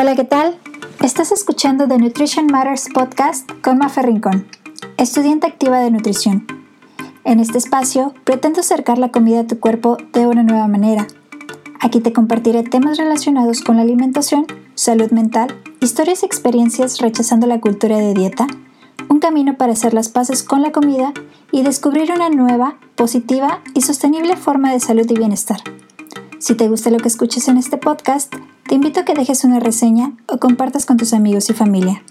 Hola, ¿qué tal? Estás escuchando The Nutrition Matters Podcast con Mafe Rincón, estudiante activa de nutrición. En este espacio pretendo acercar la comida a tu cuerpo de una nueva manera. Aquí te compartiré temas relacionados con la alimentación, salud mental, historias y experiencias rechazando la cultura de dieta, un camino para hacer las paces con la comida y descubrir una nueva, positiva y sostenible forma de salud y bienestar. Si te gusta lo que escuches en este podcast, te invito a que dejes una reseña o compartas con tus amigos y familia.